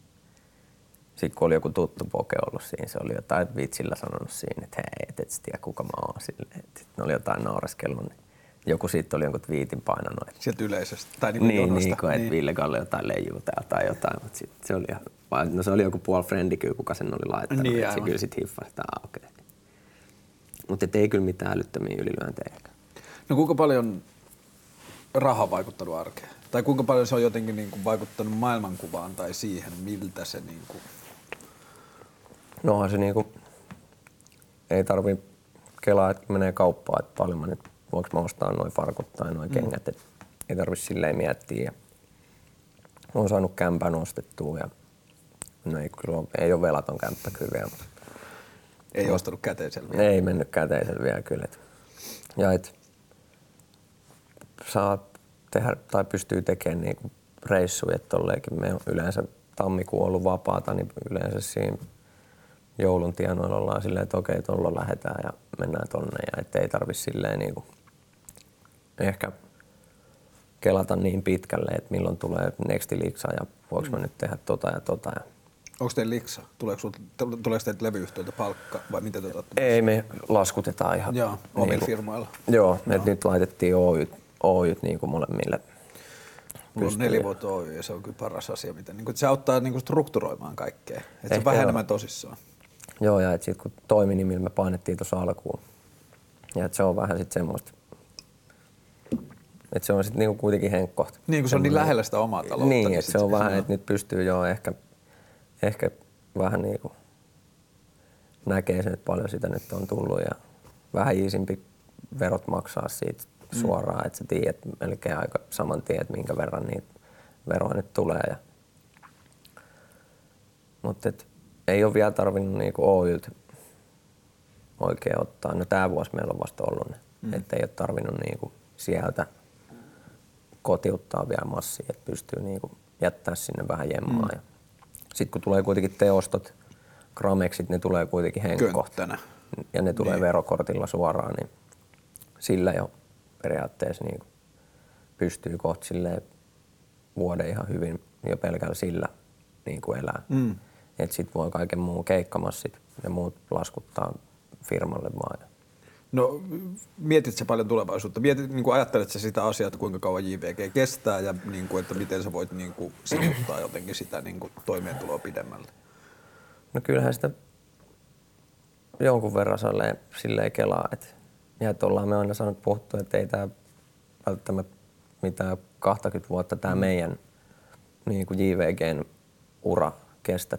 sitten kun oli joku tuttu poke ollut siinä, se oli jotain vitsillä sanonut siinä, että hei, et, et tiedä kuka mä oon. Sitten ne oli jotain naureskellut, niin joku siitä oli jonkun twiitin painanut. Että... Sieltä yleisöstä? Tai niin, niin, niin kuin, niin. että Ville Kalle jotain leijuu tai jotain, mutta sit se oli, ihan, no se oli joku puol friendikyy, kuka sen oli laittanut, niin, että se kyllä sitten hiffasi, että okei. Okay. Mutta ei kyllä mitään älyttömiä ylilyöntejä. No kuinka paljon raha vaikuttanut arkeen? Tai kuinka paljon se on jotenkin niin kuin vaikuttanut maailmankuvaan tai siihen, miltä se niin kuin Nohan se niinku, ei tarvi kelaa, että menee kauppaan, että paljon mä nyt, voinko mä ostaa noin farkut tai noin mm. kengät, että ei tarvi silleen miettiä. On saanut kämpän ostettua ja no ei, kyllä, ei ole velaton kämppä kyllä vielä. Ei no, ostanut käteisellä vielä. Ei mennyt käteisellä vielä kyllä. Et, ja et, saa tehdä tai pystyy tekemään niinku reissuja, tolleenkin me on yleensä tammikuun ollut vapaata, niin yleensä siinä joulun tienoilla ollaan silleen, että okei, tuolla lähdetään ja mennään tonne ja ettei tarvi silleen niin kuin ehkä kelata niin pitkälle, että milloin tulee nexti liksa ja voiko mä mm. nyt tehdä tota ja tota. Ja... Onko teillä liksa? Tuleeko, tuleeko teiltä levyyhtiöltä palkka vai miten te otatte? Ei, me laskutetaan ihan. Joo, omilla niin firmoilla. Joo, me nyt laitettiin Oyt, Oyt niin kuin molemmille. Mulla on neljä vuotta Oy ja se on kyllä paras asia, mitä, niin kuin, se auttaa niin kuin strukturoimaan kaikkea. Että se on vähän enemmän tosissaan. Joo, ja sitten kun toiminimillä me painettiin tuossa alkuun. Ja et se on vähän sitten semmoista, että se on sitten niinku kuitenkin henkkohta. Niin, kun se on niin lähellä sitä omaa taloutta. Niin, niin että se on vähän, että nyt pystyy jo ehkä ehkä vähän niin kuin näkee sen, että paljon sitä nyt on tullut ja vähän iisimpi verot maksaa siitä mm. suoraan, että sä tiedät melkein aika saman tien, että minkä verran niitä veroja nyt tulee. Ja... Mutta ei ole vielä tarvinnut niinku Oyltä oikein ottaa. No tämä vuosi meillä on vasta ollut ne. Mm. Että ei ole tarvinnut niinku sieltä kotiuttaa vielä massia, että pystyy niinku jättää sinne vähän jemmaa. Mm. Sitten kun tulee kuitenkin teostot, grameksit, ne tulee kuitenkin henkko. Ja ne tulee niin. verokortilla suoraan, niin sillä jo periaatteessa niin pystyy kohta vuoden ihan hyvin jo pelkällä sillä niin kuin elää. Mm. Että sit voi kaiken muun keikkamassit ja muut laskuttaa firmalle vaan. No mietit sä paljon tulevaisuutta? Mietit, niin kuin ajattelet sä sitä asiaa, että kuinka kauan JVG kestää ja niin kuin, että miten sä voit niin kuin, sinuttaa jotenkin sitä niin kuin, toimeentuloa pidemmälle? No kyllähän sitä jonkun verran silleen, silleen kelaa, että, ja että ollaan me aina sanonut puhuttu, että ei tämä välttämättä mitään 20 vuotta tämä mm. meidän niin kuin JVGn ura kestä.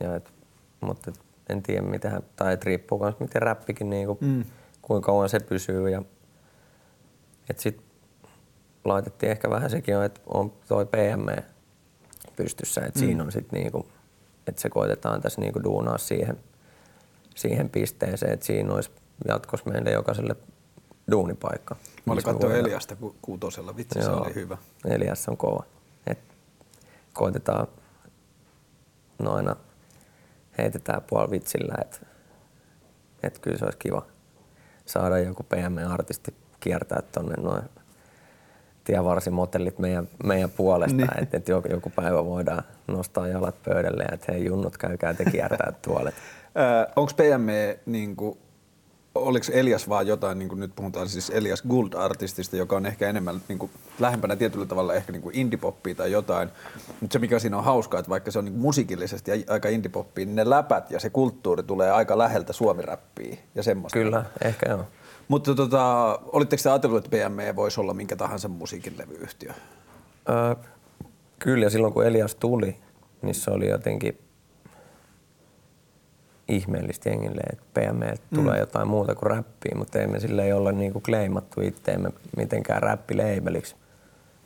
Ja et, mutta et, en tiedä, mitä, tai et riippuu myös miten räppikin, niin kuin, mm. kuinka kauan se pysyy. Ja, et sit laitettiin ehkä vähän sekin, että on toi PME pystyssä, että mm. siinä on sitten niinku, että se koitetaan tässä niinku duunaa siihen, siihen pisteeseen, että siinä olisi jatkossa meille jokaiselle duunipaikka. Mä olin katsoa Eliasta ku, kuutosella, vitsi Joo, se oli hyvä. Elias on kova. Et koitetaan noina heitetään puoli vitsillä, että et kyllä se olisi kiva saada joku PM-artisti kiertää tonne noin tievarsimotellit meidän, meidän puolesta, niin. että et joku, joku päivä voidaan nostaa jalat pöydälle ja että hei junnut käykää te kiertää tuolet. Onko PME niin kuin oliko Elias vaan jotain, niin kuin nyt puhutaan siis Elias Gould-artistista, joka on ehkä enemmän niin kuin, lähempänä tietyllä tavalla ehkä niin kuin indie-poppia tai jotain. Mutta se mikä siinä on hauskaa, että vaikka se on niin kuin musiikillisesti aika indie-poppia, niin ne läpät ja se kulttuuri tulee aika läheltä suomiräppiä ja semmoista. Kyllä, ehkä joo. Mutta tota, olitteko te ajatellut, että BME voisi olla minkä tahansa musiikin levyyhtiö? Öö, kyllä, ja silloin kun Elias tuli, niin se oli jotenkin ihmeellistä jengille, että PME tulee mm. jotain muuta kuin räppiä, mutta ei me sille ei olla niinku kleimattu itteemme mitenkään räppileibeliksi,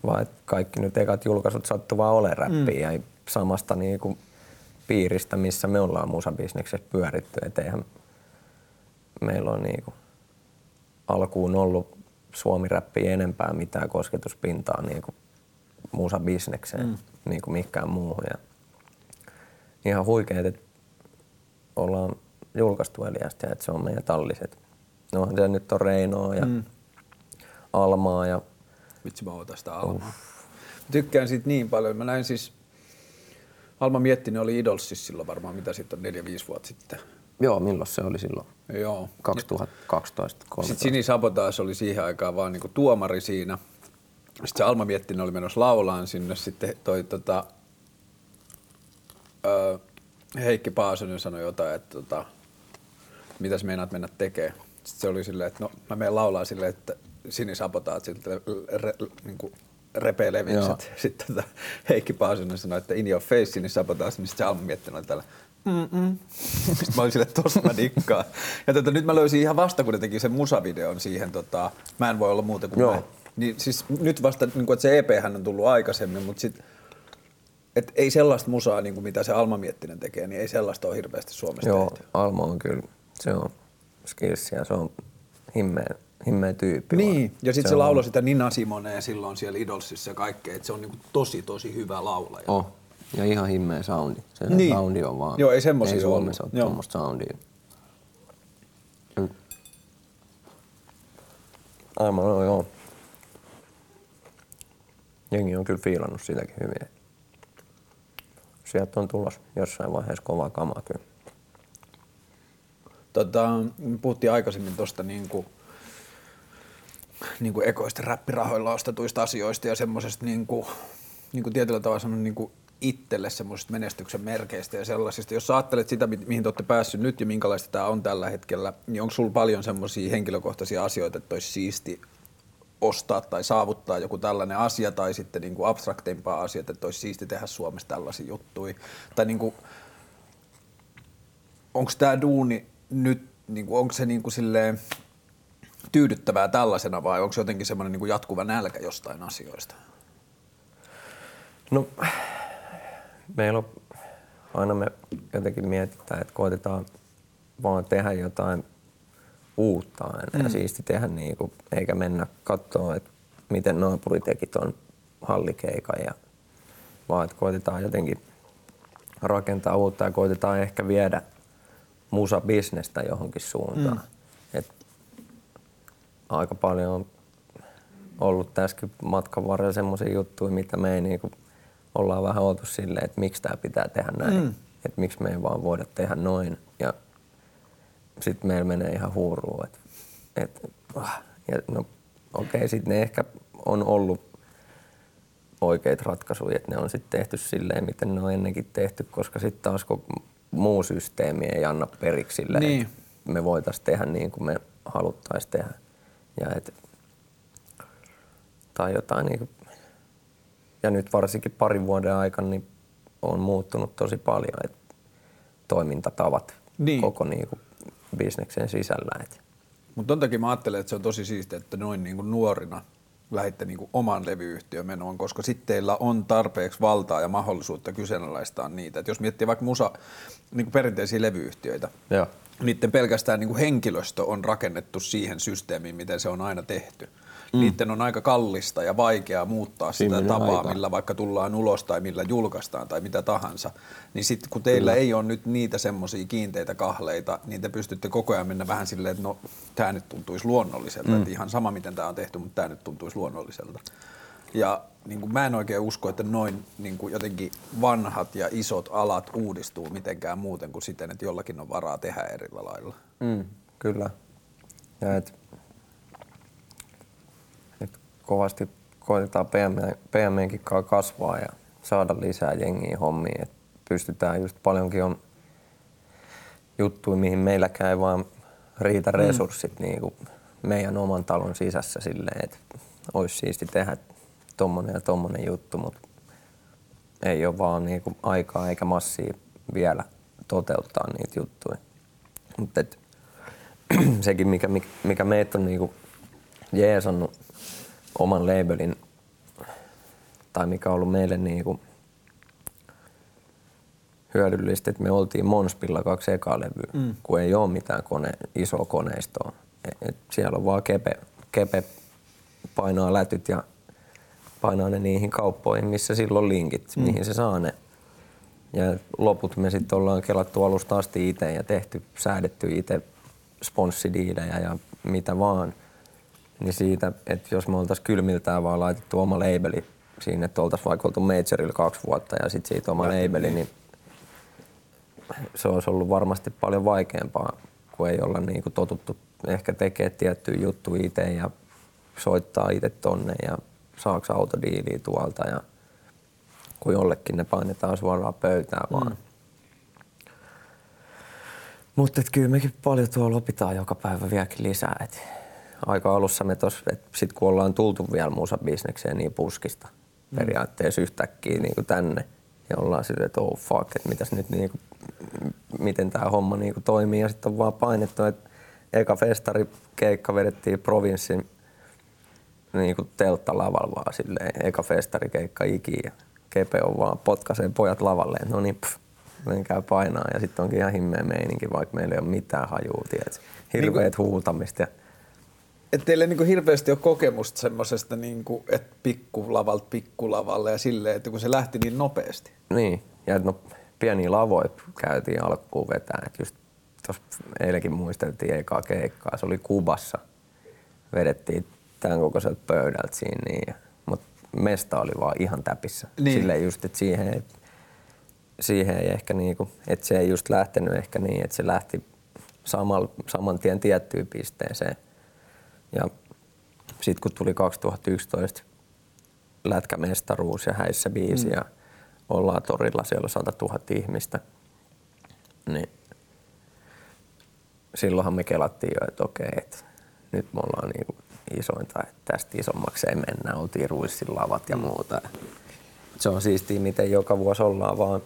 vaan että kaikki nyt ekat julkaisut sattuu vaan ole räppiä mm. ja samasta niinku piiristä, missä me ollaan musabisneksessä pyöritty. Et eihän meillä on niinku alkuun ollut suomi-räppiä enempää mitään kosketuspintaa niinku musabisnekseen, mm. niinku mikään muuhun. Ja ihan huikeet, että ollaan julkaistu Eliasta että se on meidän talliset. No se nyt on Reinoa ja mm. Almaa ja... Vitsi mä ootan sitä Almaa. Uh. Tykkään siitä niin paljon. Mä näin siis, Alma Miettinen oli Idolsissa silloin varmaan, mitä sitten on 4-5 vuotta sitten. Joo, milloin se oli silloin? Joo. 2012 Sitten Sini Sabotaas oli siihen aikaan vaan niinku tuomari siinä. Sitten se Alma Miettinen oli menossa laulaan sinne. Sitten toi tota, öö, Heikki Paasonen sanoi jotain, että tota, mitäs meinaat mennä tekemään. Sitten se oli silleen, että no mä menen laulaa silleen, että Sini Sabotaat siltä re, niin kuin. Sitten tota, Heikki Paasonen sanoi, että in your face Sini Sabotaat, niin sitten se Alma miettinyt oli tällä Mm-mm. Sitten mä olin että tosta mä dikkaan. Ja tota, nyt mä löysin ihan vasta, kun ne teki sen musavideon siihen, tota, mä en voi olla muuta kuin Joo. mä. Niin siis nyt vasta, niin kuin, että se EP on tullut aikaisemmin, mutta sitten et ei sellaista musaa, niin kuin mitä se Alma Miettinen tekee, niin ei sellaista ole hirveästi Suomessa Joo, tehty. Alma on kyllä, se on skillsia, se on himmeä, himmeä tyyppi. Niin, vaan. ja sitten se, se lauloi sitä Nina Simonea silloin siellä Idolsissa ja kaikkea, että se on niin kuin tosi, tosi hyvä laulaja. Oh. Ja ihan himmeä soundi. Se niin. soundi on vaan. Joo, ei semmoisia Ei Suomessa ole tuommoista soundia. Aivan, no, joo. Jengi on kyllä fiilannut sitäkin hyvin sieltä on tulossa jossain vaiheessa kovaa kamaa kyllä. Tota, puhuttiin aikaisemmin tuosta niin kuin, niin kuin ekoista räppirahoilla ostetuista asioista ja semmoisesta niin kuin, niin kuin tietyllä tavalla niin kuin itselle semmoisista menestyksen merkeistä ja sellaisista. Jos ajattelet sitä, mihin te olette päässyt nyt ja minkälaista tämä on tällä hetkellä, niin onko sulla paljon semmoisia henkilökohtaisia asioita, että olisi siisti ostaa tai saavuttaa joku tällainen asia tai sitten niin kuin abstrakteimpaa asiat, että olisi siisti tehdä Suomessa tällaisia juttuja. Tai niin onko tämä duuni nyt, niin onko se niin kuin silleen tyydyttävää tällaisena vai onko se jotenkin semmoinen niin jatkuva nälkä jostain asioista? No, meillä on, aina me jotenkin mietitään, että koitetaan vaan tehdä jotain uutta aina mm. ja siisti tehdä niin kuin, eikä mennä katsoa, että miten naapuri teki ton hallikeikan ja vaan että koitetaan jotenkin rakentaa uutta ja koitetaan ehkä viedä musa-bisnestä johonkin suuntaan. Mm. Et aika paljon on ollut tässäkin matkan varrella semmoisia juttuja, mitä me ei niinku ollaan vähän oltu silleen, että miksi tämä pitää tehdä näin. Mm. Että miksi me ei vaan voida tehdä noin. Sitten meillä menee ihan huuruun. Et, et, ah, ja no okei, okay, sitten ne ehkä on ollut oikeita ratkaisuja, että ne on sitten tehty silleen, miten ne on ennenkin tehty, koska sitten taas kun muu systeemi ei anna periksi silleen, niin. että me voitaisiin tehdä niin kuin me haluttaisiin tehdä. Ja et, tai jotain niin kuin, ja nyt varsinkin parin vuoden aikana niin on muuttunut tosi paljon, että toimintatavat niin. koko niin kuin, bisneksen sisällä. Mutta ton takia mä ajattelen, että se on tosi siistiä, että noin niin kuin nuorina lähditte niin kuin oman levyyhtiön menoon, koska sitten teillä on tarpeeksi valtaa ja mahdollisuutta kyseenalaistaa niitä. Et jos miettii vaikka musa, niin kuin perinteisiä levyyhtiöitä, Joo. niiden pelkästään niin kuin henkilöstö on rakennettu siihen systeemiin, miten se on aina tehty mm. niiden on aika kallista ja vaikeaa muuttaa sitä tapaa, aika. millä vaikka tullaan ulos tai millä julkaistaan tai mitä tahansa. Niin sitten kun teillä Kyllä. ei ole nyt niitä semmoisia kiinteitä kahleita, niin te pystytte koko ajan mennä vähän silleen, että no tämä nyt tuntuisi luonnolliselta. Mm. Että ihan sama miten tämä on tehty, mutta tämä nyt tuntuisi luonnolliselta. Ja niin kuin mä en oikein usko, että noin niin kuin jotenkin vanhat ja isot alat uudistuu mitenkään muuten kuin siten, että jollakin on varaa tehdä eri lailla. Mm, kyllä. Ja et kovasti koitetaan PMNkin kasvaa ja saada lisää jengiä hommiin. Et pystytään just paljonkin on juttuja, mihin meilläkään ei vaan riitä mm. resurssit mm. niin kuin meidän oman talon sisässä silleen, että olisi siisti tehdä tommonen ja tommonen juttu, mutta ei ole vaan niin kuin aikaa eikä massia vielä toteuttaa niitä juttuja. Mutta sekin, mikä, mikä meitä on niin kuin jeesannut oman labelin, tai mikä on ollut meille niin kuin hyödyllistä, että me oltiin Monspilla kaksi ekaa levyä, mm. kun ei ole mitään kone, isoa koneistoa. Et, et siellä on vaan kepe, kepe painaa lätyt ja painaa ne niihin kauppoihin, missä silloin linkit, mm. mihin se saa ne. Ja loput me sitten ollaan kelattu alusta asti itse ja tehty, säädetty itse sponssidiilejä ja mitä vaan – niin siitä, että jos me oltaisiin kylmiltään vaan laitettu oma labeli siinä, että oltaisiin vaikka oltu Majorilla kaksi vuotta ja sitten siitä oma labeli, niin se olisi ollut varmasti paljon vaikeampaa, kun ei olla niin kuin totuttu ehkä tekemään tiettyjä juttuja itse ja soittaa itse tonne ja saaks autodiiliä tuolta ja kun jollekin ne painetaan suoraan pöytään vaan. Mm. Mutta kyllä mekin paljon tuolla opitaan joka päivä vieläkin lisää. Et aika alussa me tos, että sit kun ollaan tultu vielä musabisnekseen niin puskista mm. periaatteessa yhtäkkiä niin kuin tänne ja ollaan silleen, että oh fuck, että mitäs nyt niin kuin, miten tämä homma niin kuin toimii ja sitten on vaan painettu, että eka festari keikka vedettiin provinssin niin kuin telttalavalla vaan silleen, eka festari keikka ikiin ja Kepe on vaan potkaisee pojat lavalle, no niin, pff, menkää painaa ja sitten onkin ihan himmeä meininki, vaikka meillä ei ole mitään hajua, tiedät. Hirveet niin huutamista ja että teillä niin hirveästi ole kokemusta semmoisesta, niin että pikkulavalta pikkulavalle ja silleen, että kun se lähti niin nopeasti. Niin, ja no, pieniä lavoja käytiin alkuun vetää. Että just tuossa eilenkin muisteltiin ekaa keikkaa, se oli Kubassa. Vedettiin tämän kokoiselta pöydältä siinä, niin, mutta mesta oli vaan ihan täpissä. Niin. Silleen just, että siihen, siihen ei ehkä niinku, että se ei just lähtenyt ehkä niin, että se lähti samal, saman tien tiettyyn pisteeseen ja sitten kun tuli 2011 lätkämestaruus ja häissä biisi mm. ja ollaan torilla, siellä 100 000 ihmistä, niin silloinhan me kelattiin jo, että okei, että nyt me ollaan niinku isointa, että tästä isommaksi ei mennä, oltiin ruissin lavat ja muuta. Se on siistiä, miten joka vuosi ollaan vaan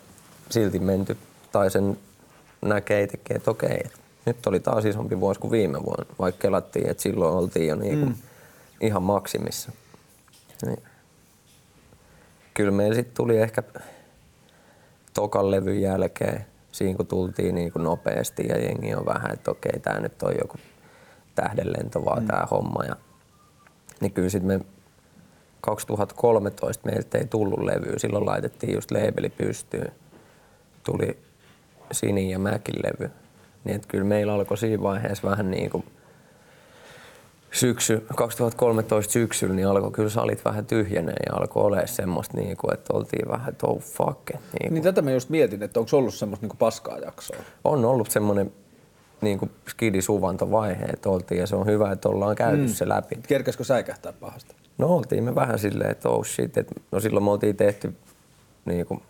silti menty, tai sen näkee itsekin, että okei, että nyt oli taas isompi vuosi kuin viime vuonna, vaikka kelattiin, että silloin oltiin jo niinku mm. ihan maksimissa. Niin. Kyllä meillä sitten tuli ehkä tokan levyn jälkeen, siinä kun tultiin niin kuin nopeasti ja jengi on vähän, että okei, tämä nyt on joku tähdenlento vaan mm. tämä homma. Ja, niin kyllä sitten me 2013 meiltä ei tullut levyä, silloin laitettiin just labeli pystyyn. Tuli Sini ja Mäkin levy. Niin että kyllä meillä alkoi siinä vaiheessa vähän niin kuin syksy, 2013 syksyllä, niin alkoi kyllä salit vähän tyhjenee ja alkoi olemaan semmoista, niin kuin, että oltiin vähän, että oh fuck. Niin, kuin. niin tätä mä just mietin, että onko ollut semmoista niin kuin paskaa jaksoa? On ollut semmoinen niin kuin skidisuvantovaihe, että oltiin ja se on hyvä, että ollaan käyty mm. se läpi. Kerkeskö säikähtää pahasti? No oltiin me vähän silleen, että oh shit, että no silloin me oltiin tehty niin kuin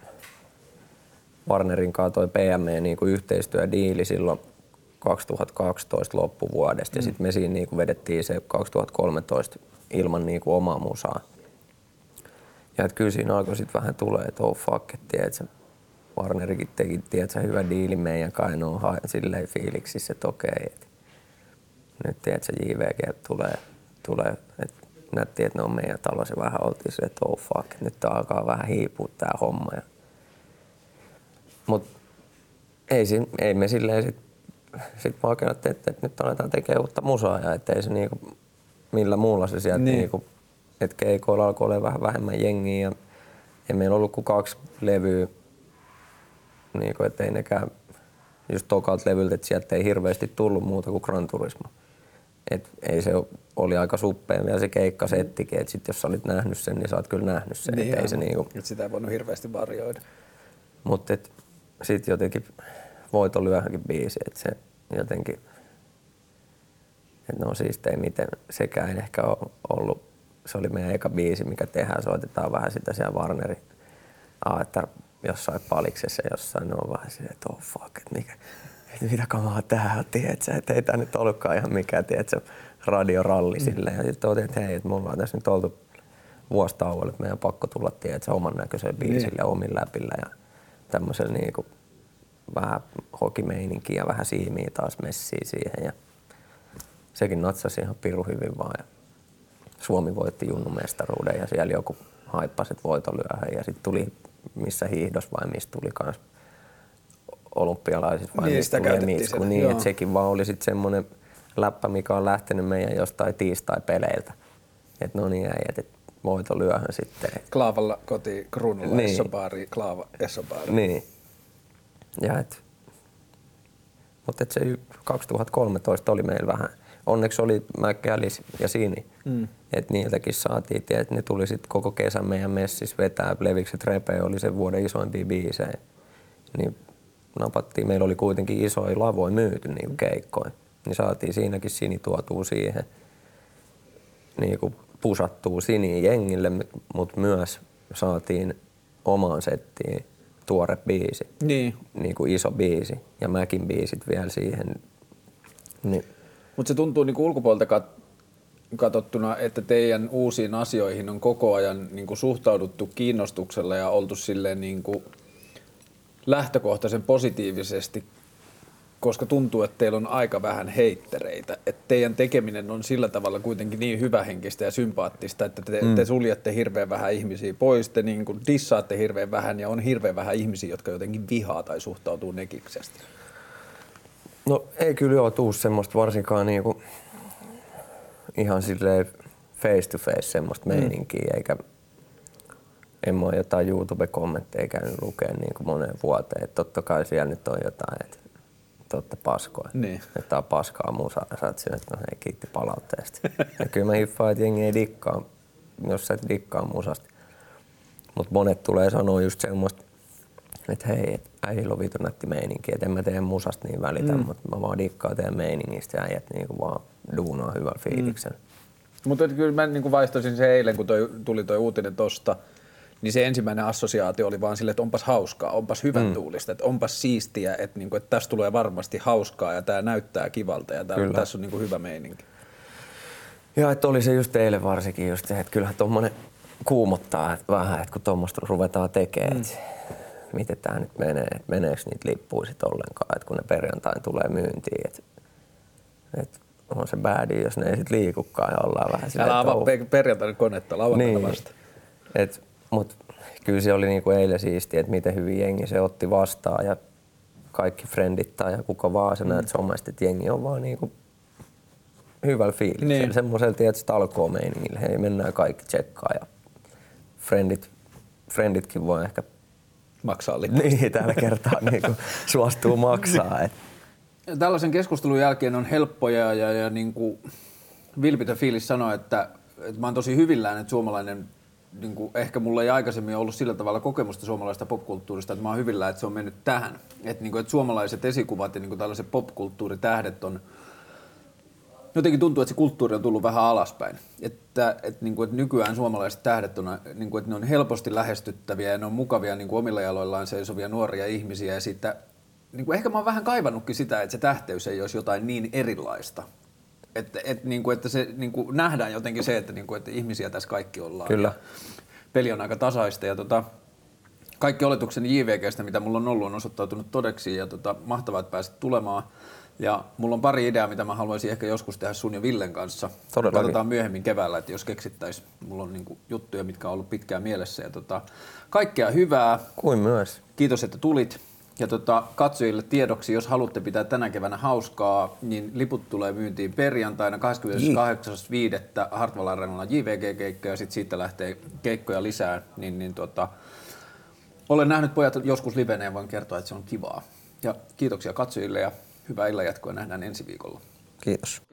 Warnerin kanssa toi PME niin kuin yhteistyödiili silloin 2012 loppuvuodesta mm. ja sitten me siinä niin kuin vedettiin se 2013 ilman niin kuin omaa musaa. Ja että kyllä siinä alkoi sitten vähän tulee, että oh fuck, että tiedätkö, Warnerikin teki tiedätkö, hyvä diili meidän kai, no silleen fiiliksissä, että okei, että nyt tiedätkö, JVG tulee, tulee että näytti, että ne on meidän talossa vähän oltiin se, että oh fuck, nyt alkaa vähän hiipua tää homma. Ja... Mut ei, ei me silleen sit sitten mä oikein että, että nyt aletaan tekemään uutta musaa ja ettei se niinku, millä muulla se sieltä niin. niinku, että keikoilla alkoi olla vähän vähemmän jengiä ja ei meillä ollut kuin kaksi levyä, niinku, että ei nekään just tokalta levyltä, että sieltä ei hirveästi tullut muuta kuin Gran Turismo. Et ei se oli aika suppeen vielä se keikkasettikin, että sit jos sä olit nähnyt sen, niin sä oot kyllä nähnyt sen. Niin ei se niinku... Et sitä ei voinut hirveästi varjoida. Mutta sitten jotenkin voitolyöhänkin biisi, että se jotenkin, että no siis ei miten, sekään ei ehkä ole ollut, se oli meidän eka biisi, mikä tehdään, soitetaan vähän sitä siellä Warneri, ah, että jossain paliksessa jossain, ne on vähän silleen, että oh fuck, että mikä, että mitä kamaa tää on, tiedätkö, että ei tää nyt ollutkaan ihan mikään, tiedätkö, radioralli mm. silleen. Ja sitten otin, että hei, että mulla on tässä nyt oltu vuosi tauolla, että meidän on pakko tulla, tiedätkö, oman näköisellä biisillä ja omin läpillä ja tämmöisellä niin kuin, vähän hokimeininkiä ja vähän siimiä taas messiä siihen. Ja sekin natsasi ihan piru hyvin vaan. Ja Suomi voitti Junnu mestaruuden ja siellä joku haippasi, voitolyöhön. Ja sitten tuli missä hiihdos vai mistä tuli kans olympialaisissa vai niin, mistä tuli misku. Niin, että sekin vaan oli sitten semmoinen läppä, mikä on lähtenyt meidän jostain tiistai-peleiltä. Että no niin äijät, että voitolyöhön sitten. Klaavalla koti, kruunulla niin. Essobaari, Klaava Essobaari. Niin. Ja et, mutta et se 2013 oli meillä vähän, onneksi oli Mäkkälis ja Sini, mm. että niiltäkin saatiin, että ne tuli sitten koko kesän meidän messissä vetää, Levikset Repe oli sen vuoden isoimpia biisejä. Niin napattiin, meillä oli kuitenkin isoja lavoja myyty niin keikkoja, niin saatiin siinäkin Sini tuotua siihen niin kuin pusattua Siniin jengille, mutta myös saatiin omaan settiin tuore biisi. Niin. niin kuin iso biisi ja Mäkin biisit vielä siihen. Niin. Mutta se tuntuu niin kuin ulkopuolelta kat- katsottuna, että teidän uusiin asioihin on koko ajan niin kuin suhtauduttu kiinnostuksella ja oltu silleen niin kuin lähtökohtaisen positiivisesti koska tuntuu, että teillä on aika vähän heittereitä. Että teidän tekeminen on sillä tavalla kuitenkin niin hyvähenkistä ja sympaattista, että te, mm. te suljette hirveän vähän ihmisiä pois, te niin kuin dissaatte hirveän vähän ja on hirveän vähän ihmisiä, jotka jotenkin vihaa tai suhtautuu nekiksesti. No ei kyllä joo tuu semmoista varsinkaan niinku ihan silleen face to face semmoista mm. meininkiä, eikä en mä ole jotain YouTube-kommentteja käynyt lukea niin kuin moneen vuoteen. Et totta kai siellä nyt on jotain, että te olette paskoja. Niin. Että on paskaa musaa. Sä oot että no hei, kiitti palautteesta. ja kyllä mä hiffaan, että jengi ei dikkaa, jos sä et dikkaa musasta. Mutta monet tulee sanoa just semmoista, että hei, et äijillä on vitu nätti meininki, että en mä teidän musasta niin välitä, mm. mutta mä vaan dikkaan teidän meiningistä ja äijät niinku vaan duunaa hyvän fiiliksen. Mm. Mutta kyllä mä niinku vaistosin se eilen, kun toi, tuli toi uutinen tosta, niin se ensimmäinen assosiaatio oli vaan sille, että onpas hauskaa, onpas hyvän mm. tuulista, että onpas siistiä, että, niinku, että tässä tulee varmasti hauskaa ja tämä näyttää kivalta ja tää, tässä on niinku hyvä meininki. Joo, että oli se just eilen varsinkin just se, että kyllähän tuommoinen kuumottaa että vähän, että kun tuommoista ruvetaan tekemään, mm. että miten tämä nyt menee, että meneekö niitä lippuja sitten ollenkaan, että kun ne perjantain tulee myyntiin, että, että on se badi, jos ne ei sitten liikukaan ja ollaan vähän silleen, Älä avaa pe- perjantaina konetta lauantaina niin. vasta. Et, mut kyllä se oli niinku eilen siisti, että miten hyvin jengi se otti vastaan ja kaikki frendit tai ja kuka vaan se mm. näet somesta, että jengi on vaan niinku hyvällä fiiliksellä. Niin. Semmoisella tietysti talkoo meiningillä. Hei, mennään kaikki tsekkaa ja frendit, frenditkin voi ehkä maksaa lippuista. Niin, tällä kertaa niin kuin suostuu maksaa. Et. Tällaisen keskustelun jälkeen on helppoja ja, ja niin kuin vilpitön fiilis sanoa, että, että mä oon tosi hyvillään, että suomalainen niin kuin, ehkä mulla ei aikaisemmin ollut sillä tavalla kokemusta suomalaista popkulttuurista, että mä oon hyvillään, että se on mennyt tähän. Että, niin kuin, että suomalaiset esikuvat ja niin kuin tällaiset popkulttuuritähdet on jotenkin tuntuu, että se kulttuuri on tullut vähän alaspäin. Että, että, niin kuin, että nykyään suomalaiset tähdet on, niin kuin, että ne on helposti lähestyttäviä ja ne on mukavia niin kuin omilla jaloillaan seisovia nuoria ihmisiä. Ja siitä, niin kuin, ehkä mä oon vähän kaivannutkin sitä, että se tähteys ei olisi jotain niin erilaista. Että, että, niin kuin, että se niin kuin nähdään jotenkin se, että, niin kuin, että ihmisiä tässä kaikki ollaan. Kyllä. peli on aika tasaista ja tota, kaikki oletukseni JVGstä, mitä mulla on ollut, on osoittautunut todeksi ja tota, mahtavaa, että pääsit tulemaan. Ja mulla on pari ideaa, mitä mä haluaisin ehkä joskus tehdä sun ja Villen kanssa. Todellakin. Katsotaan myöhemmin keväällä, että jos keksittäisiin. Mulla on niinku juttuja, mitkä on ollut pitkään mielessä. Ja tota, kaikkea hyvää. Kuin myös. Kiitos, että tulit. Ja tota, katsojille tiedoksi, jos haluatte pitää tänä keväänä hauskaa, niin liput tulee myyntiin perjantaina 28.5. Hartwall Arenalla JVG-keikka ja sitten siitä lähtee keikkoja lisää. Niin, niin tota, olen nähnyt pojat joskus liveneen ja voin kertoa, että se on kivaa. Ja kiitoksia katsojille ja hyvää illan jatkoa. Nähdään ensi viikolla. Kiitos.